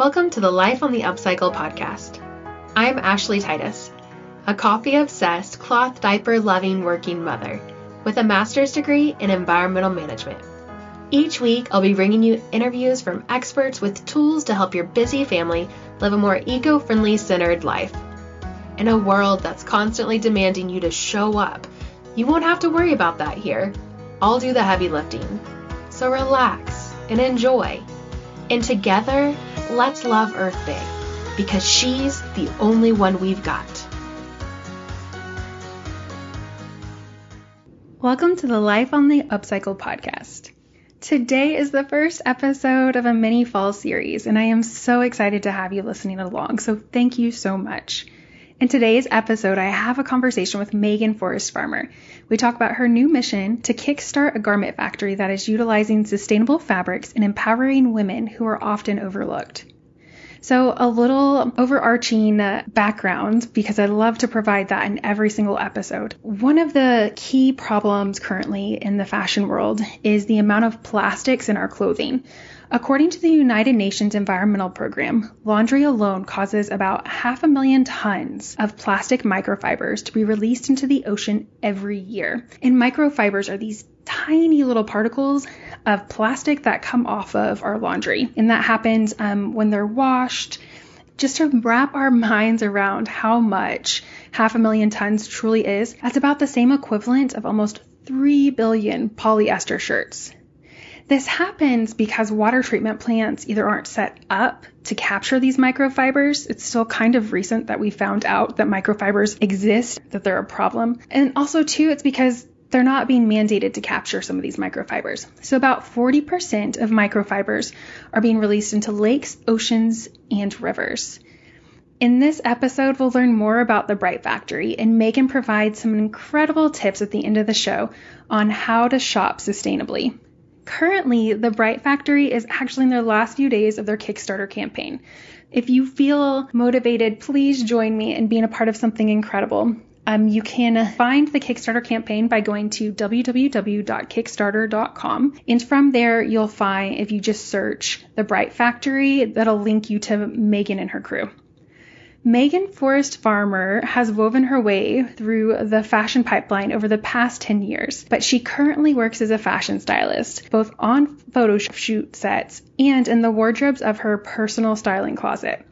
Welcome to the Life on the Upcycle podcast. I'm Ashley Titus, a coffee obsessed, cloth diaper loving working mother with a master's degree in environmental management. Each week, I'll be bringing you interviews from experts with tools to help your busy family live a more eco friendly centered life. In a world that's constantly demanding you to show up, you won't have to worry about that here. I'll do the heavy lifting. So relax and enjoy. And together, let's love Earth big because she's the only one we've got. Welcome to the Life on the Upcycle podcast. Today is the first episode of a mini fall series, and I am so excited to have you listening along. So, thank you so much. In today's episode, I have a conversation with Megan Forrest Farmer. We talk about her new mission to kickstart a garment factory that is utilizing sustainable fabrics and empowering women who are often overlooked. So, a little overarching uh, background because I love to provide that in every single episode. One of the key problems currently in the fashion world is the amount of plastics in our clothing. According to the United Nations Environmental Program, laundry alone causes about half a million tons of plastic microfibers to be released into the ocean every year. And microfibers are these tiny little particles of plastic that come off of our laundry. And that happens um, when they're washed. Just to wrap our minds around how much half a million tons truly is, that's about the same equivalent of almost 3 billion polyester shirts. This happens because water treatment plants either aren't set up to capture these microfibers. It's still kind of recent that we found out that microfibers exist, that they're a problem. And also, too, it's because they're not being mandated to capture some of these microfibers. So, about 40% of microfibers are being released into lakes, oceans, and rivers. In this episode, we'll learn more about the Bright Factory, and Megan provides some incredible tips at the end of the show on how to shop sustainably. Currently, the Bright Factory is actually in their last few days of their Kickstarter campaign. If you feel motivated, please join me in being a part of something incredible. Um, you can find the Kickstarter campaign by going to www.kickstarter.com. And from there, you'll find, if you just search the Bright Factory, that'll link you to Megan and her crew. Megan Forrest Farmer has woven her way through the fashion pipeline over the past 10 years, but she currently works as a fashion stylist, both on photo shoot sets and in the wardrobes of her personal styling closet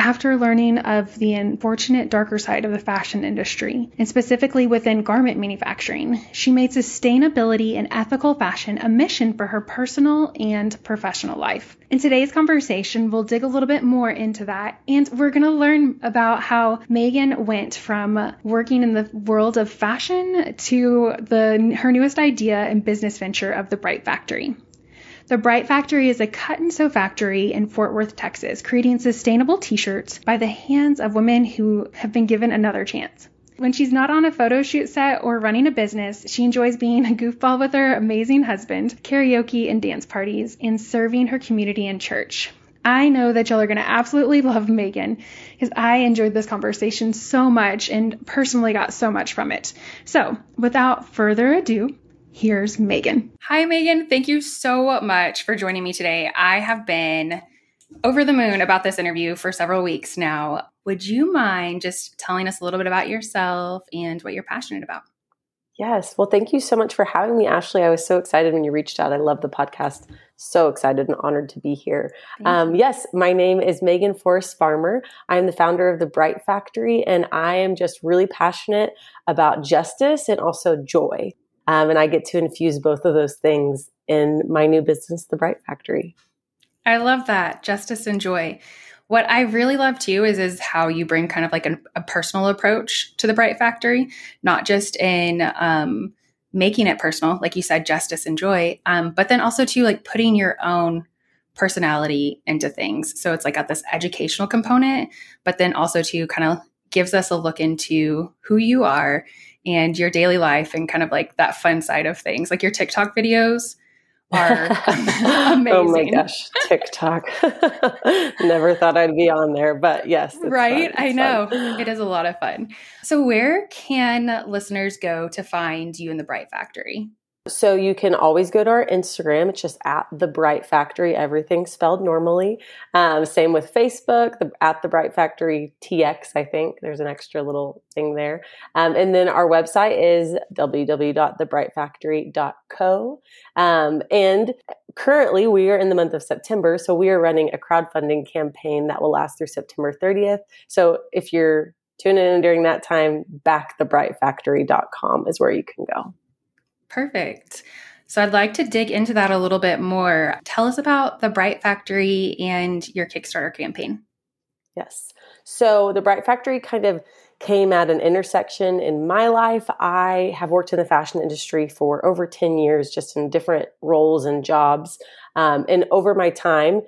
after learning of the unfortunate darker side of the fashion industry, and specifically within garment manufacturing, she made sustainability and ethical fashion a mission for her personal and professional life. In today's conversation, we'll dig a little bit more into that, and we're going to learn about how Megan went from working in the world of fashion to the her newest idea and business venture of the Bright Factory. The Bright Factory is a cut and sew factory in Fort Worth, Texas, creating sustainable t shirts by the hands of women who have been given another chance. When she's not on a photo shoot set or running a business, she enjoys being a goofball with her amazing husband, karaoke and dance parties, and serving her community and church. I know that y'all are going to absolutely love Megan because I enjoyed this conversation so much and personally got so much from it. So, without further ado, here's Megan. Hi, Megan. Thank you so much for joining me today. I have been over the moon about this interview for several weeks now. Would you mind just telling us a little bit about yourself and what you're passionate about? Yes. Well, thank you so much for having me, Ashley. I was so excited when you reached out. I love the podcast. So excited and honored to be here. Um, yes, my name is Megan Forrest Farmer. I'm the founder of the Bright Factory, and I am just really passionate about justice and also joy. Um, and I get to infuse both of those things in my new business, The Bright Factory. I love that justice and joy. What I really love too is is how you bring kind of like a, a personal approach to the Bright Factory, not just in um, making it personal, like you said, justice and joy, um, but then also to like putting your own personality into things. So it's like got this educational component, but then also to kind of gives us a look into who you are and your daily life and kind of like that fun side of things. Like your TikTok videos are amazing. oh my gosh, TikTok. Never thought I'd be on there, but yes. Right? I know. Fun. It is a lot of fun. So, where can listeners go to find you in the Bright Factory? So you can always go to our Instagram. It's just at the Bright Factory, everything spelled normally. Um, same with Facebook, the, at the Bright Factory TX, I think. There's an extra little thing there. Um, and then our website is www.thebrightfactory.co. Um, and currently we are in the month of September. So we are running a crowdfunding campaign that will last through September 30th. So if you're tuning in during that time, backthebrightfactory.com is where you can go. Perfect. So I'd like to dig into that a little bit more. Tell us about the Bright Factory and your Kickstarter campaign. Yes. So the Bright Factory kind of came at an intersection in my life. I have worked in the fashion industry for over 10 years, just in different roles and jobs. Um, and over my time,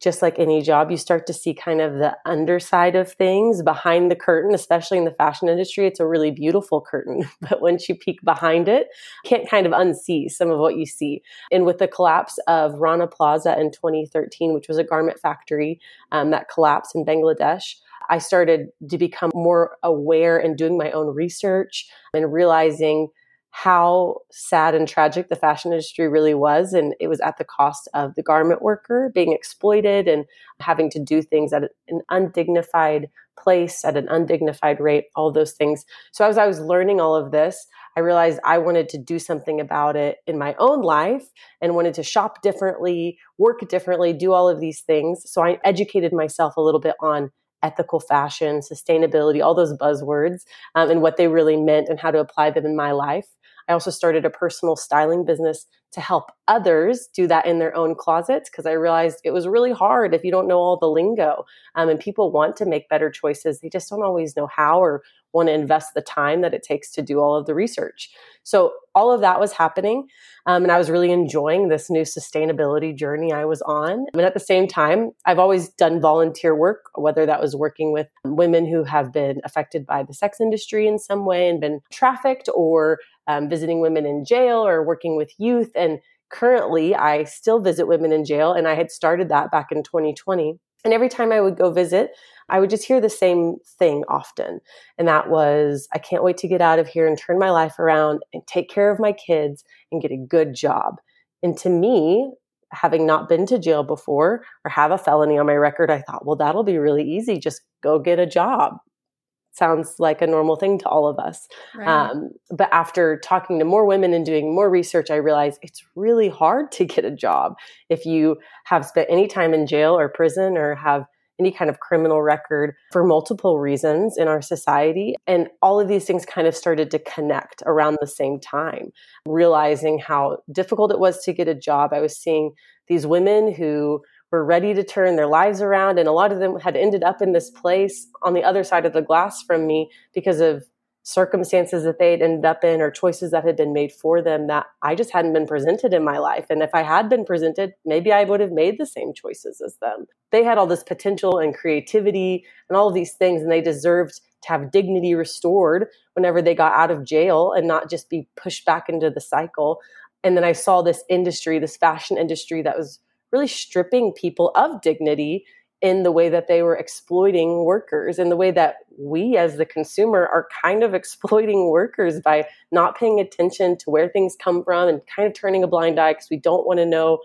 just like any job, you start to see kind of the underside of things behind the curtain, especially in the fashion industry. It's a really beautiful curtain, but once you peek behind it, you can't kind of unsee some of what you see. And with the collapse of Rana Plaza in 2013, which was a garment factory um, that collapsed in Bangladesh, I started to become more aware and doing my own research and realizing how sad and tragic the fashion industry really was. And it was at the cost of the garment worker being exploited and having to do things at an undignified place, at an undignified rate, all those things. So as I was learning all of this, I realized I wanted to do something about it in my own life and wanted to shop differently, work differently, do all of these things. So I educated myself a little bit on ethical fashion, sustainability, all those buzzwords, um, and what they really meant and how to apply them in my life. I also started a personal styling business to help others do that in their own closets because I realized it was really hard if you don't know all the lingo. Um, and people want to make better choices. They just don't always know how or want to invest the time that it takes to do all of the research. So all of that was happening. Um, and I was really enjoying this new sustainability journey I was on. And at the same time, I've always done volunteer work, whether that was working with women who have been affected by the sex industry in some way and been trafficked or um, visiting women in jail or working with youth. And currently, I still visit women in jail. And I had started that back in 2020. And every time I would go visit, I would just hear the same thing often. And that was, I can't wait to get out of here and turn my life around and take care of my kids and get a good job. And to me, having not been to jail before or have a felony on my record, I thought, well, that'll be really easy. Just go get a job sounds like a normal thing to all of us. Right. Um, but after talking to more women and doing more research, I realized it's really hard to get a job if you have spent any time in jail or prison or have any kind of criminal record for multiple reasons in our society. And all of these things kind of started to connect around the same time, realizing how difficult it was to get a job. I was seeing these women who were ready to turn their lives around. And a lot of them had ended up in this place on the other side of the glass from me because of circumstances that they had ended up in or choices that had been made for them that I just hadn't been presented in my life. And if I had been presented, maybe I would have made the same choices as them. They had all this potential and creativity and all of these things, and they deserved to have dignity restored whenever they got out of jail and not just be pushed back into the cycle. And then I saw this industry, this fashion industry that was really stripping people of dignity in the way that they were exploiting workers in the way that we as the consumer are kind of exploiting workers by not paying attention to where things come from and kind of turning a blind eye because we don't want to know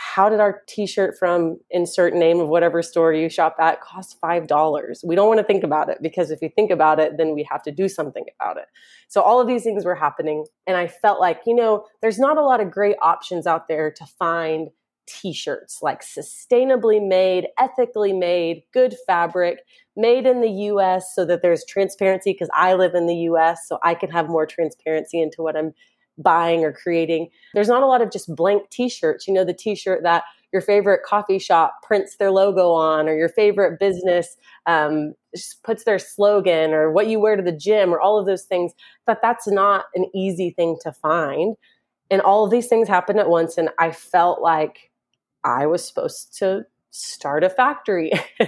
how did our t-shirt from insert name of whatever store you shop at cost five dollars? We don't want to think about it because if we think about it then we have to do something about it. So all of these things were happening and i felt like you know there's not a lot of great options out there to find t-shirts like sustainably made ethically made good fabric made in the US so that there's transparency because I live in the US so I can have more transparency into what I'm buying or creating. There's not a lot of just blank t-shirts you know the t-shirt that your favorite coffee shop prints their logo on or your favorite business um, puts their slogan or what you wear to the gym or all of those things but that's not an easy thing to find. And all of these things happened at once and i felt like I was supposed to start a factory.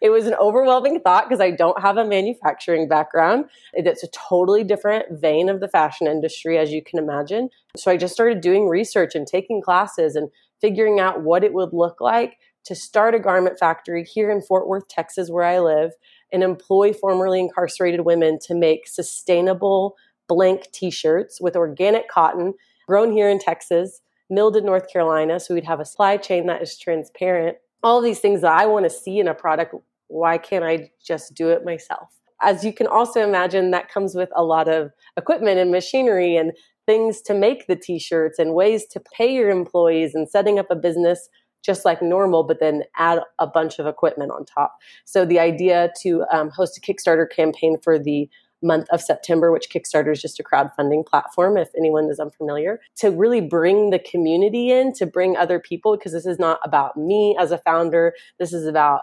it was an overwhelming thought because I don't have a manufacturing background. It's a totally different vein of the fashion industry, as you can imagine. So I just started doing research and taking classes and figuring out what it would look like to start a garment factory here in Fort Worth, Texas, where I live, and employ formerly incarcerated women to make sustainable blank t shirts with organic cotton grown here in Texas, milled in North Carolina. So we'd have a supply chain that is transparent. All these things that I want to see in a product, why can't I just do it myself? As you can also imagine, that comes with a lot of equipment and machinery and things to make the t shirts and ways to pay your employees and setting up a business just like normal, but then add a bunch of equipment on top. So the idea to um, host a Kickstarter campaign for the month of September, which Kickstarter is just a crowdfunding platform, if anyone is unfamiliar, to really bring the community in, to bring other people, because this is not about me as a founder. This is about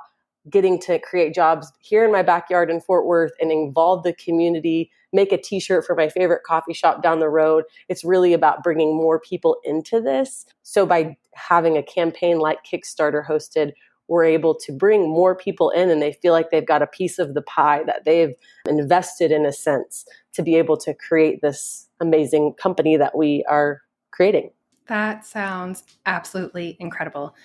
getting to create jobs here in my backyard in Fort Worth and involve the community, make a t shirt for my favorite coffee shop down the road. It's really about bringing more people into this. So by having a campaign like Kickstarter hosted, we're able to bring more people in and they feel like they've got a piece of the pie that they've invested in a sense to be able to create this amazing company that we are creating. That sounds absolutely incredible.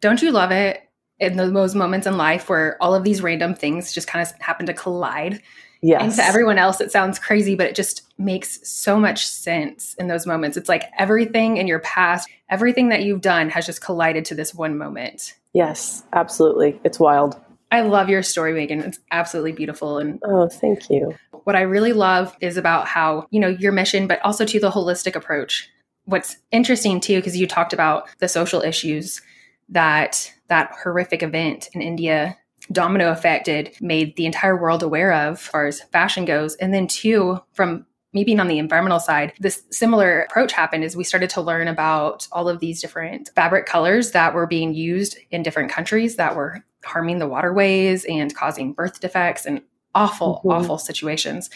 Don't you love it in those moments in life where all of these random things just kind of happen to collide? Yes. And to everyone else, it sounds crazy, but it just makes so much sense in those moments. It's like everything in your past, everything that you've done has just collided to this one moment. Yes, absolutely. It's wild. I love your story, Megan. It's absolutely beautiful. And oh, thank you. What I really love is about how, you know, your mission, but also to the holistic approach. What's interesting too, because you talked about the social issues that that horrific event in India domino affected made the entire world aware of as far as fashion goes. And then two, from maybe on the environmental side, this similar approach happened is we started to learn about all of these different fabric colors that were being used in different countries that were harming the waterways and causing birth defects and awful, mm-hmm. awful situations.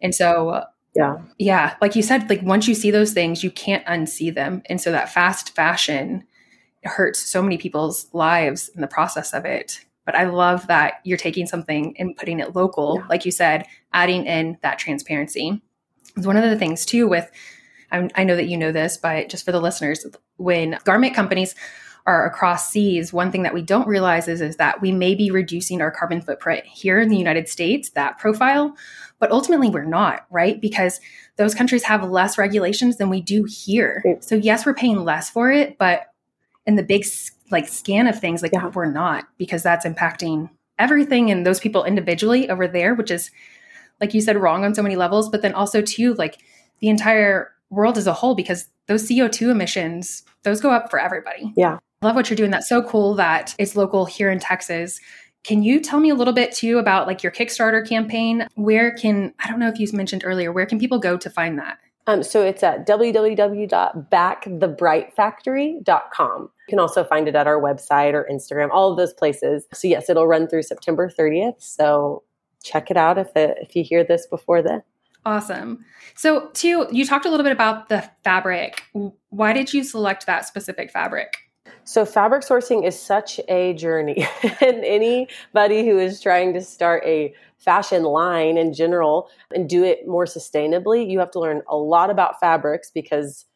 And so yeah. Yeah. Like you said, like once you see those things, you can't unsee them. And so that fast fashion hurts so many people's lives in the process of it. But I love that you're taking something and putting it local, yeah. like you said, adding in that transparency It's one of the things too with I know that you know this, but just for the listeners, when garment companies are across seas, one thing that we don't realize is, is that we may be reducing our carbon footprint here in the United States, that profile, but ultimately we're not, right? Because those countries have less regulations than we do here. So yes, we're paying less for it, but in the big like scan of things, like yeah. we're not because that's impacting everything and those people individually over there, which is like you said, wrong on so many levels, but then also too, like the entire world as a whole, because those CO2 emissions, those go up for everybody. Yeah. Love what you're doing. That's so cool that it's local here in Texas. Can you tell me a little bit too about like your Kickstarter campaign? Where can, I don't know if you mentioned earlier, where can people go to find that? Um, so it's at www.backthebrightfactory.com. You can also find it at our website or Instagram, all of those places. So yes, it'll run through September 30th. So check it out if it, if you hear this before then. Awesome. So, two, you talked a little bit about the fabric. Why did you select that specific fabric? So, fabric sourcing is such a journey. and anybody who is trying to start a fashion line in general and do it more sustainably, you have to learn a lot about fabrics because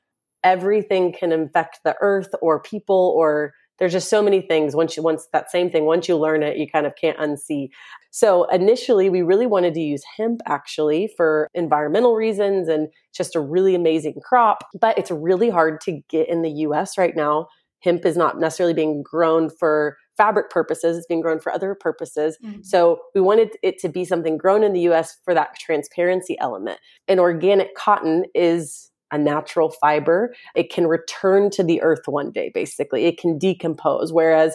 everything can infect the earth or people or there's just so many things. Once you once that same thing once you learn it you kind of can't unsee. So initially we really wanted to use hemp actually for environmental reasons and just a really amazing crop but it's really hard to get in the us right now. Hemp is not necessarily being grown for fabric purposes it's being grown for other purposes. Mm-hmm. so we wanted it to be something grown in the us for that transparency element. And organic cotton is a natural fiber. It can return to the earth one day, basically. It can decompose. Whereas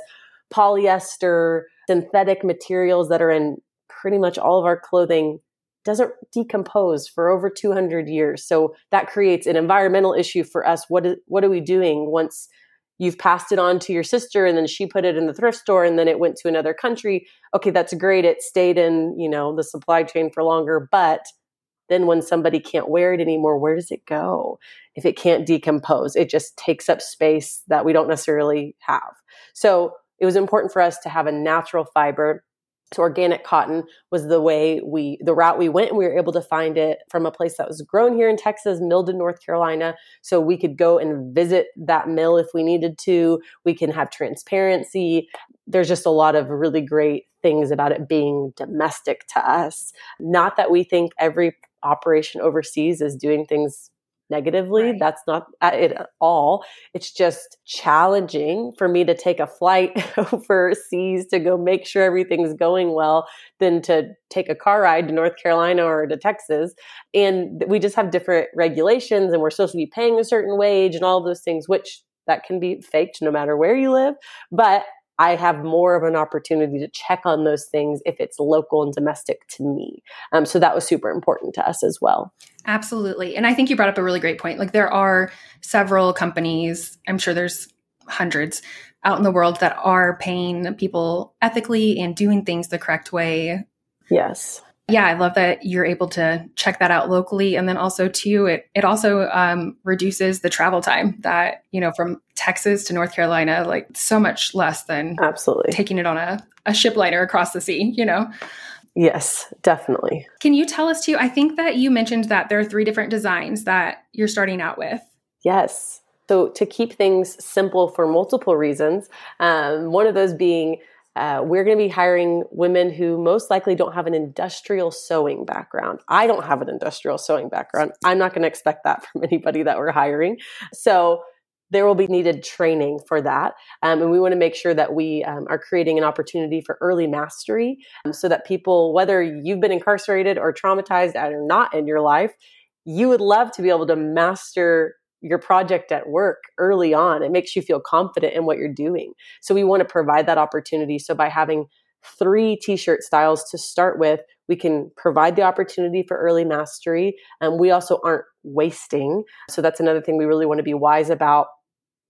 polyester, synthetic materials that are in pretty much all of our clothing doesn't decompose for over 200 years. So that creates an environmental issue for us. What is, what are we doing once you've passed it on to your sister and then she put it in the thrift store and then it went to another country? Okay, that's great. It stayed in, you know, the supply chain for longer, but then when somebody can't wear it anymore, where does it go? If it can't decompose, it just takes up space that we don't necessarily have. So it was important for us to have a natural fiber. So organic cotton was the way we, the route we went, and we were able to find it from a place that was grown here in Texas, milled in North Carolina. So we could go and visit that mill if we needed to. We can have transparency. There's just a lot of really great things about it being domestic to us. Not that we think every operation overseas is doing things negatively. Right. That's not it at all. It's just challenging for me to take a flight overseas to go make sure everything's going well than to take a car ride to North Carolina or to Texas. And we just have different regulations and we're supposed to be paying a certain wage and all of those things, which that can be faked no matter where you live. But I have more of an opportunity to check on those things if it's local and domestic to me. Um, so that was super important to us as well. Absolutely. And I think you brought up a really great point. Like there are several companies, I'm sure there's hundreds out in the world that are paying people ethically and doing things the correct way. Yes yeah, I love that you're able to check that out locally, and then also too, it it also um, reduces the travel time that you know from Texas to North Carolina, like so much less than absolutely taking it on a a ship liner across the sea. You know. Yes, definitely. Can you tell us too? I think that you mentioned that there are three different designs that you're starting out with. Yes. So to keep things simple for multiple reasons, um, one of those being uh, we're going to be hiring women who most likely don't have an industrial sewing background. I don't have an industrial sewing background. I'm not going to expect that from anybody that we're hiring. So there will be needed training for that. Um, and we want to make sure that we um, are creating an opportunity for early mastery um, so that people, whether you've been incarcerated or traumatized or not in your life, you would love to be able to master your project at work early on. It makes you feel confident in what you're doing. So we want to provide that opportunity. So by having three t-shirt styles to start with, we can provide the opportunity for early mastery. And we also aren't wasting. So that's another thing we really want to be wise about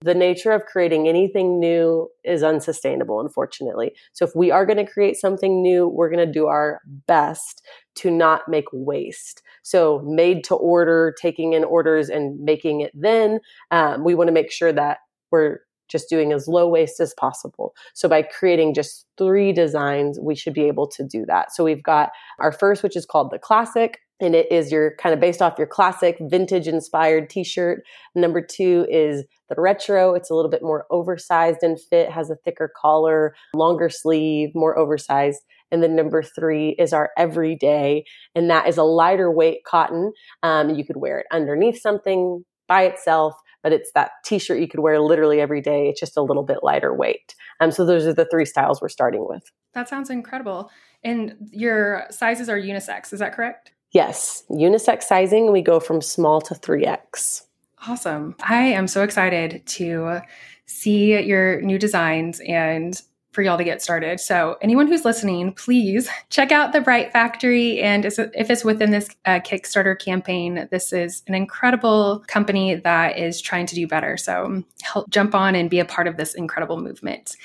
the nature of creating anything new is unsustainable, unfortunately. So, if we are going to create something new, we're going to do our best to not make waste. So, made to order, taking in orders and making it then, um, we want to make sure that we're just doing as low waste as possible. So, by creating just three designs, we should be able to do that. So, we've got our first, which is called the classic and it is your kind of based off your classic vintage inspired t-shirt. Number two is the retro. It's a little bit more oversized and fit has a thicker collar longer sleeve more oversized. And then number three is our everyday and that is a lighter weight cotton. Um, you could wear it underneath something by itself but it's that t-shirt you could wear literally every day. It's just a little bit lighter weight. Um, so those are the three styles we're starting with. That sounds incredible. And your sizes are unisex is that correct Yes, unisex sizing. We go from small to 3X. Awesome. I am so excited to see your new designs and for y'all to get started. So, anyone who's listening, please check out the Bright Factory. And if it's within this uh, Kickstarter campaign, this is an incredible company that is trying to do better. So, help jump on and be a part of this incredible movement.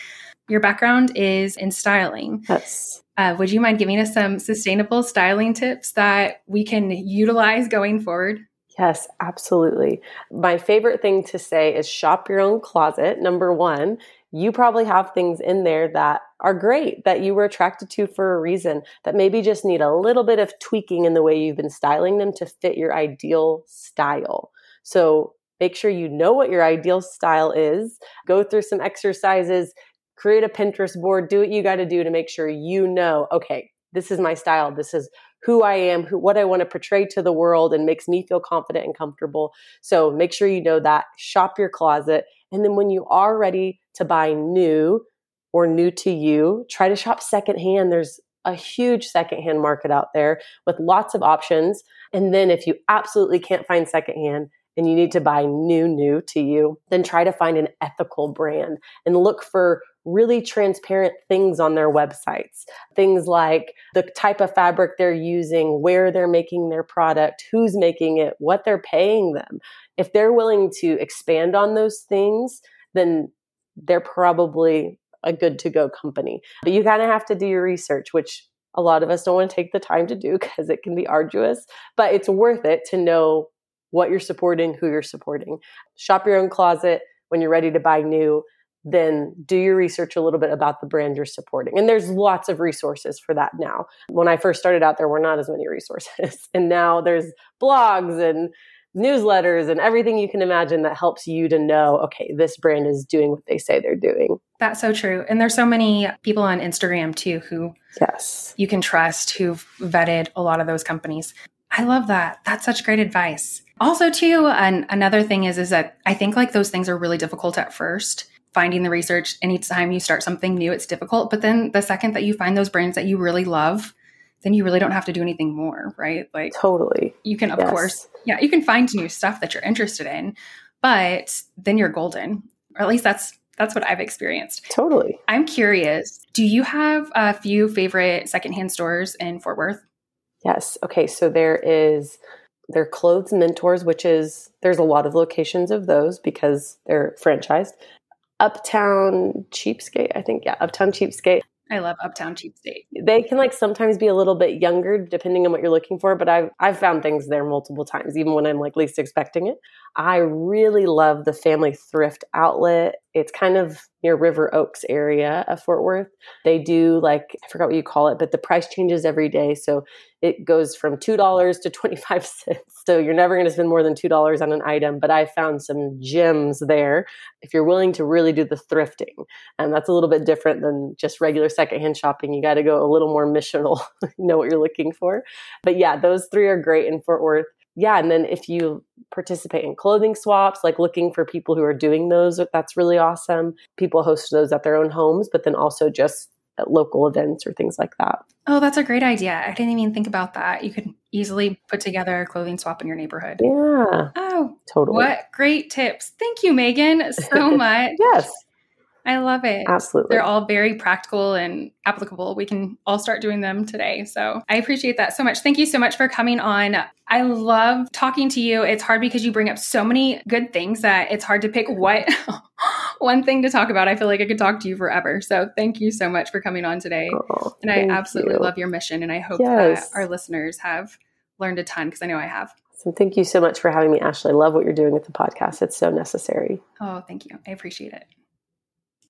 Your background is in styling. Yes. Uh, would you mind giving us some sustainable styling tips that we can utilize going forward? Yes, absolutely. My favorite thing to say is shop your own closet. Number one, you probably have things in there that are great that you were attracted to for a reason that maybe just need a little bit of tweaking in the way you've been styling them to fit your ideal style. So make sure you know what your ideal style is, go through some exercises, create a Pinterest board, do what you got to do to make sure you know, okay, this is my style. This is who I am, who, what I want to portray to the world and makes me feel confident and comfortable. So make sure you know that. Shop your closet. And then when you are ready to buy new or new to you, try to shop secondhand. There's a huge secondhand market out there with lots of options. And then if you absolutely can't find secondhand, and you need to buy new, new to you, then try to find an ethical brand and look for really transparent things on their websites. Things like the type of fabric they're using, where they're making their product, who's making it, what they're paying them. If they're willing to expand on those things, then they're probably a good to go company. But you kind of have to do your research, which a lot of us don't want to take the time to do because it can be arduous, but it's worth it to know what you're supporting, who you're supporting. Shop your own closet when you're ready to buy new then do your research a little bit about the brand you're supporting. And there's lots of resources for that now. When I first started out, there were not as many resources. And now there's blogs and newsletters and everything you can imagine that helps you to know, okay, this brand is doing what they say they're doing. That's so true. And there's so many people on Instagram too who yes, you can trust who've vetted a lot of those companies. I love that. That's such great advice. Also, too, and another thing is is that I think like those things are really difficult at first. Finding the research, anytime you start something new, it's difficult. But then the second that you find those brands that you really love, then you really don't have to do anything more, right? Like totally. You can, of yes. course, yeah, you can find new stuff that you're interested in, but then you're golden. Or at least that's that's what I've experienced. Totally. I'm curious. Do you have a few favorite secondhand stores in Fort Worth? Yes. Okay. So there is their clothes mentors, which is there's a lot of locations of those because they're franchised. Uptown Cheapskate, I think. Yeah, Uptown Cheapskate. I love Uptown Cheapskate. They can like sometimes be a little bit younger depending on what you're looking for, but I've I've found things there multiple times, even when I'm like least expecting it. I really love the Family Thrift Outlet. It's kind of near River Oaks area of Fort Worth. They do like I forgot what you call it, but the price changes every day. So it goes from two dollars to twenty five cents. So you're never going to spend more than two dollars on an item. But I found some gems there. If you're willing to really do the thrifting, and that's a little bit different than just regular secondhand shopping. You got to go a little more missional, know what you're looking for. But yeah, those three are great in Fort Worth yeah, and then if you participate in clothing swaps, like looking for people who are doing those, that's really awesome. People host those at their own homes, but then also just local events or things like that. Oh, that's a great idea. I didn't even think about that. You could easily put together a clothing swap in your neighborhood. Yeah. Oh, totally. What great tips. Thank you, Megan, so much. yes. I love it. Absolutely. They're all very practical and applicable. We can all start doing them today. So I appreciate that so much. Thank you so much for coming on. I love talking to you. It's hard because you bring up so many good things that it's hard to pick what one thing to talk about. I feel like I could talk to you forever. So thank you so much for coming on today. Oh, and I absolutely you. love your mission. And I hope yes. that our listeners have learned a ton because I know I have. So thank you so much for having me, Ashley. I love what you're doing with the podcast. It's so necessary. Oh, thank you. I appreciate it.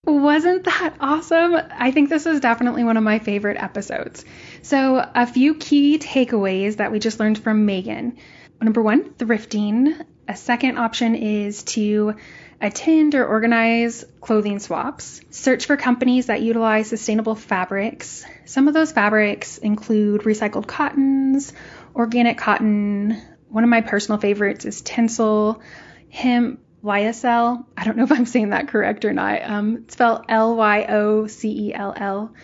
Wasn't that awesome? I think this is definitely one of my favorite episodes. So, a few key takeaways that we just learned from Megan. Number one, thrifting. A second option is to attend or organize clothing swaps. Search for companies that utilize sustainable fabrics. Some of those fabrics include recycled cottons, organic cotton. One of my personal favorites is Tencel, hemp, Lyocell. I don't know if I'm saying that correct or not. Um, it's spelled L Y O C E L L.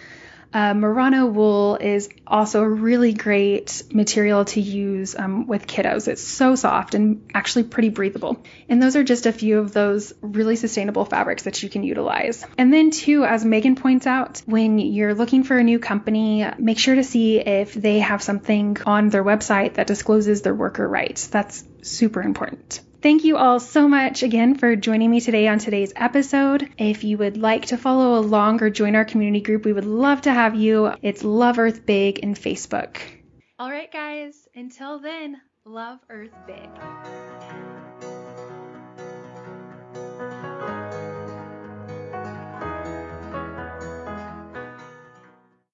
Uh, Merino wool is also a really great material to use um, with kiddos. It's so soft and actually pretty breathable. And those are just a few of those really sustainable fabrics that you can utilize. And then, too, as Megan points out, when you're looking for a new company, make sure to see if they have something on their website that discloses their worker rights. That's super important. Thank you all so much again for joining me today on today's episode. If you would like to follow along or join our community group, we would love to have you. It's Love Earth Big in Facebook. All right, guys, until then, love Earth Big.